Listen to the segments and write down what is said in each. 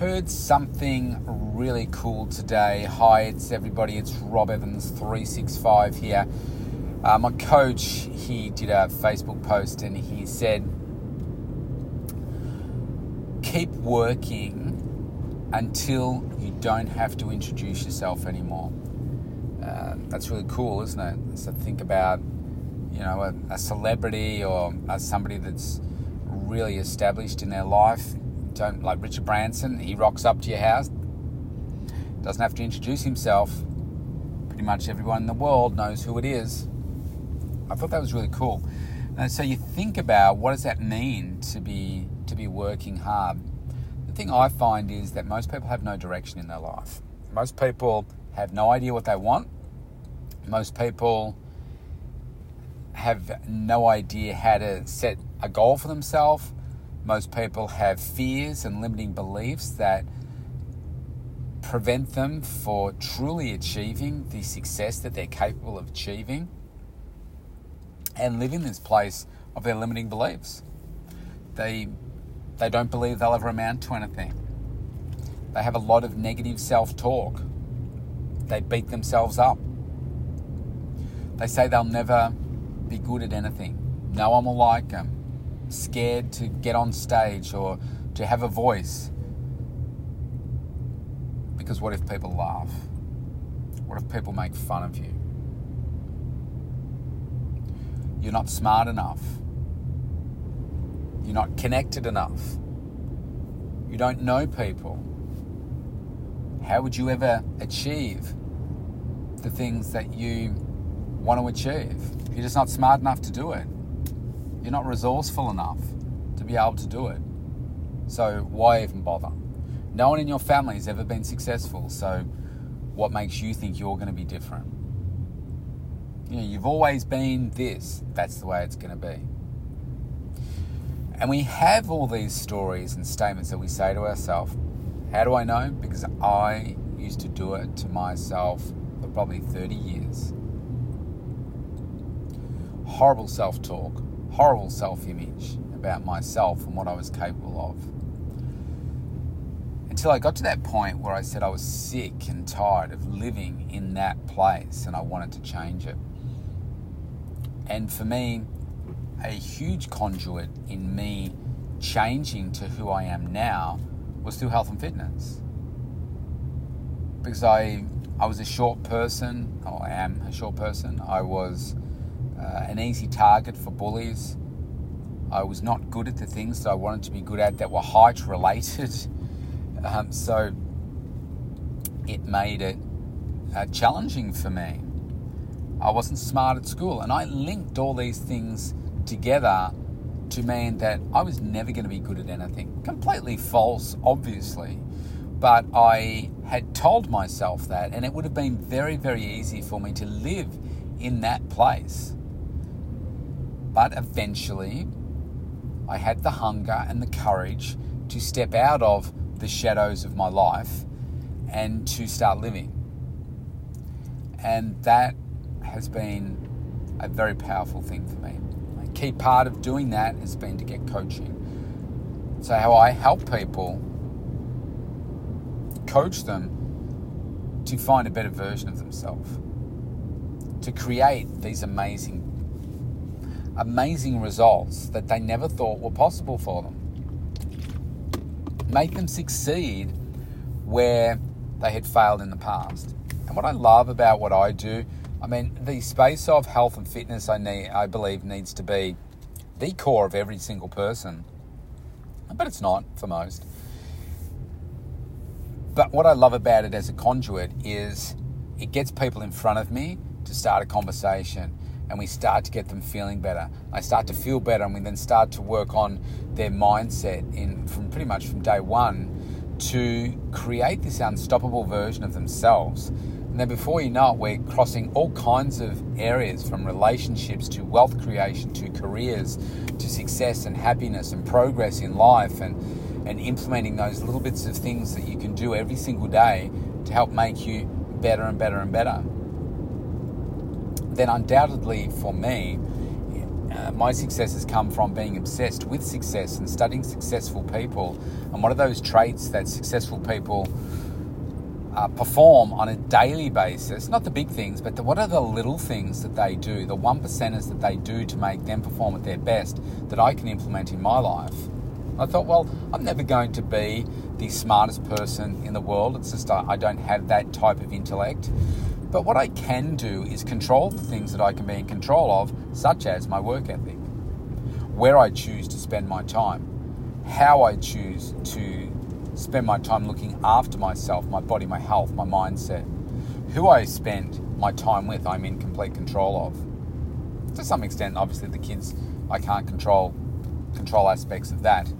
heard something really cool today. Hi, it's everybody. It's Rob Evans three six five here. Uh, my coach he did a Facebook post and he said, "Keep working until you don't have to introduce yourself anymore." Uh, that's really cool, isn't it? So think about you know a, a celebrity or somebody that's really established in their life don't like Richard Branson. He rocks up to your house, doesn't have to introduce himself. Pretty much everyone in the world knows who it is. I thought that was really cool. And so you think about what does that mean to be to be working hard. The thing I find is that most people have no direction in their life. Most people have no idea what they want. Most people have no idea how to set a goal for themselves most people have fears and limiting beliefs that prevent them for truly achieving the success that they're capable of achieving and live in this place of their limiting beliefs. They they don't believe they'll ever amount to anything. They have a lot of negative self-talk. They beat themselves up. They say they'll never be good at anything. No one will like them scared to get on stage or to have a voice. Because what if people laugh? What if people make fun of you? You're not smart enough. You're not connected enough. You don't know people. How would you ever achieve the things that you want to achieve? You're just not smart enough to do it. You're not resourceful enough to be able to do it. So why even bother? No one in your family has ever been successful, so what makes you think you're going to be different? You know, you've always been this, that's the way it's going to be. And we have all these stories and statements that we say to ourselves. How do I know? Because I used to do it to myself for probably 30 years. Horrible self talk, horrible self image about myself and what I was capable of. Until I got to that point where I said I was sick and tired of living in that place and I wanted to change it. And for me, a huge conduit in me changing to who I am now was through health and fitness. Because I, I was a short person, or I am a short person. I was uh, an easy target for bullies. I was not good at the things that I wanted to be good at that were height related. Um, so it made it uh, challenging for me. I wasn't smart at school, and I linked all these things together to mean that I was never going to be good at anything. Completely false, obviously, but I had told myself that, and it would have been very, very easy for me to live in that place. But eventually, I had the hunger and the courage to step out of the shadows of my life and to start living. And that has been a very powerful thing for me. A key part of doing that has been to get coaching. So, how I help people coach them to find a better version of themselves, to create these amazing amazing results that they never thought were possible for them. Make them succeed where they had failed in the past. And what I love about what I do, I mean, the space of health and fitness, I need, I believe, needs to be the core of every single person. But it's not for most. But what I love about it as a conduit is it gets people in front of me to start a conversation and we start to get them feeling better. I start to feel better, and we then start to work on their mindset in from pretty much from day one to create this unstoppable version of themselves. And then before you know it, we're crossing all kinds of areas from relationships to wealth creation to careers to success and happiness and progress in life and, and implementing those little bits of things that you can do every single day to help make you better and better and better then undoubtedly for me, uh, my success has come from being obsessed with success and studying successful people. And what are those traits that successful people uh, perform on a daily basis? Not the big things, but the, what are the little things that they do, the one percenters that they do to make them perform at their best that I can implement in my life? I thought, well, I'm never going to be the smartest person in the world. It's just I don't have that type of intellect. But what I can do is control the things that I can be in control of, such as my work ethic, where I choose to spend my time, how I choose to spend my time looking after myself, my body, my health, my mindset, who I spend my time with, I'm in complete control of. To some extent, obviously, the kids, I can't control control aspects of that.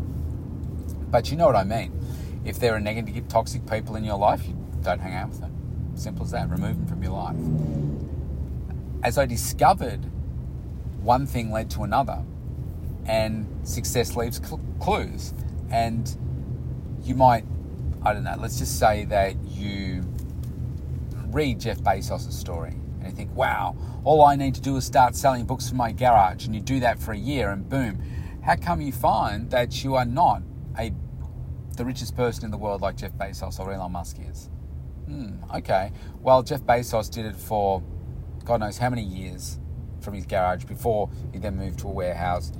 But you know what I mean. If there are negative, toxic people in your life, you don't hang out with them. Simple as that. Remove them from your life. As I discovered, one thing led to another, and success leaves cl- clues. And you might, I don't know, let's just say that you read Jeff Bezos' story and you think, wow, all I need to do is start selling books from my garage. And you do that for a year, and boom. How come you find that you are not a the richest person in the world like Jeff Bezos or Elon Musk is? Hmm, okay. Well, Jeff Bezos did it for God knows how many years from his garage before he then moved to a warehouse.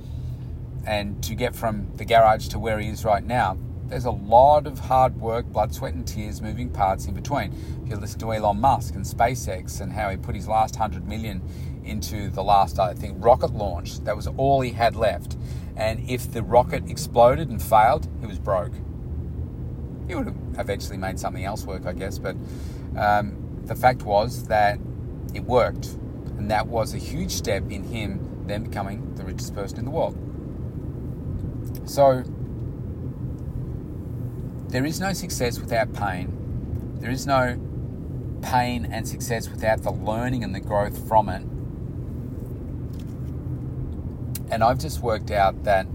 And to get from the garage to where he is right now, there's a lot of hard work, blood, sweat, and tears, moving parts in between. If you listen to Elon Musk and SpaceX and how he put his last hundred million into the last, I think, rocket launch, that was all he had left. And if the rocket exploded and failed, he was broke he would have eventually made something else work, I guess. But um, the fact was that it worked, and that was a huge step in him then becoming the richest person in the world. So there is no success without pain. There is no pain and success without the learning and the growth from it. And I've just worked out that,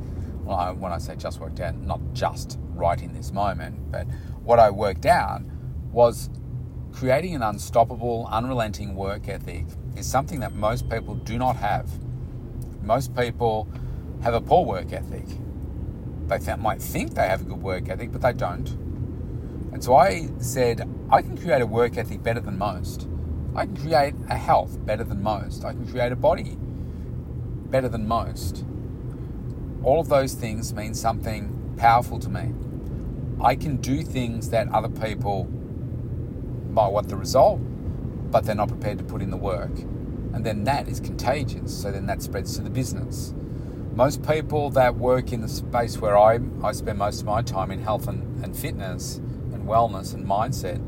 well, when I say just worked out, not just right in this moment. But what I worked out was creating an unstoppable, unrelenting work ethic is something that most people do not have. Most people have a poor work ethic. They th- might think they have a good work ethic, but they don't. And so I said, I can create a work ethic better than most. I can create a health better than most. I can create a body better than most. All of those things mean something powerful to me. I can do things that other people might want the result, but they're not prepared to put in the work. And then that is contagious. So then that spreads to the business. Most people that work in the space where I, I spend most of my time in health and, and fitness and wellness and mindset,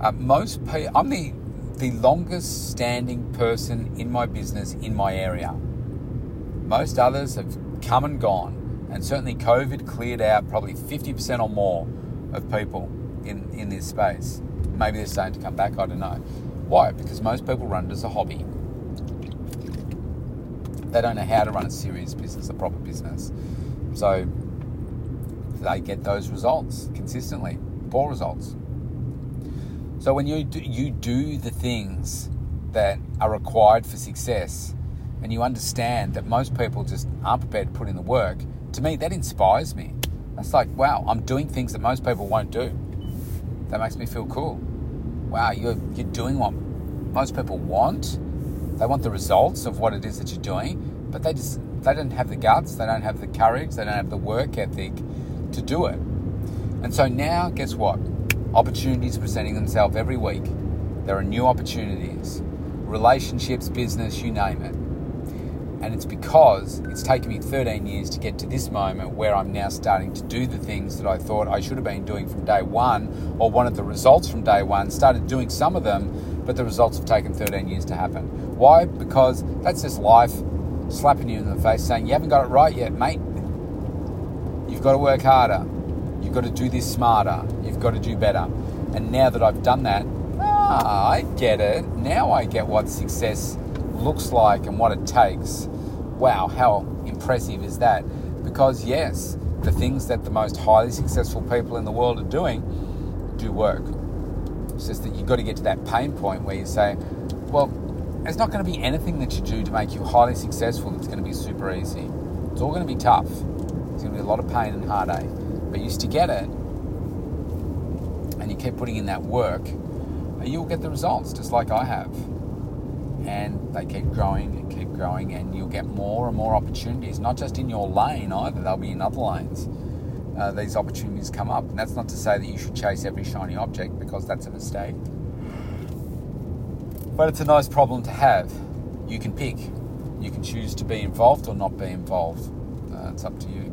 uh, most people, I'm the, the longest standing person in my business in my area. Most others have come and gone and certainly COVID cleared out probably 50% or more of people in, in this space. Maybe they're starting to come back, I don't know. Why? Because most people run it as a hobby. They don't know how to run a serious business, a proper business. So they get those results consistently, poor results. So when you do, you do the things that are required for success, and you understand that most people just aren't prepared to put in the work, to me, that inspires me. It's like, wow, I'm doing things that most people won't do. That makes me feel cool. Wow, you're, you're doing what most people want. They want the results of what it is that you're doing, but they just they don't have the guts, they don't have the courage, they don't have the work ethic to do it. And so now, guess what? Opportunities are presenting themselves every week. There are new opportunities, relationships, business, you name it. And it's because it's taken me 13 years to get to this moment where I'm now starting to do the things that I thought I should have been doing from day one, or of the results from day one. Started doing some of them, but the results have taken 13 years to happen. Why? Because that's just life slapping you in the face saying, You haven't got it right yet, mate. You've got to work harder. You've got to do this smarter. You've got to do better. And now that I've done that, ah, I get it. Now I get what success looks like and what it takes wow, how impressive is that? Because, yes, the things that the most highly successful people in the world are doing do work. It's just that you've got to get to that pain point where you say, well, there's not going to be anything that you do to make you highly successful that's going to be super easy. It's all going to be tough. It's going to be a lot of pain and heartache. But you stick at it and you keep putting in that work, you'll get the results just like I have. And they keep growing growing, and you'll get more and more opportunities, not just in your lane either, they'll be in other lanes. Uh, these opportunities come up. And that's not to say that you should chase every shiny object because that's a mistake. But it's a nice problem to have. You can pick. You can choose to be involved or not be involved. Uh, it's up to you.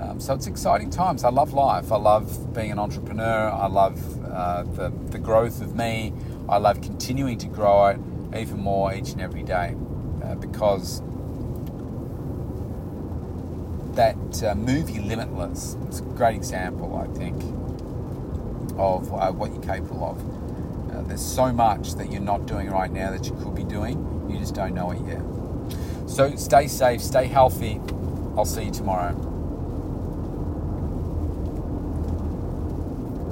Um, so it's exciting times. I love life. I love being an entrepreneur. I love uh, the, the growth of me. I love continuing to grow it even more each and every day uh, because that uh, movie Limitless is a great example, I think, of uh, what you're capable of. Uh, there's so much that you're not doing right now that you could be doing, you just don't know it yet. So stay safe, stay healthy. I'll see you tomorrow.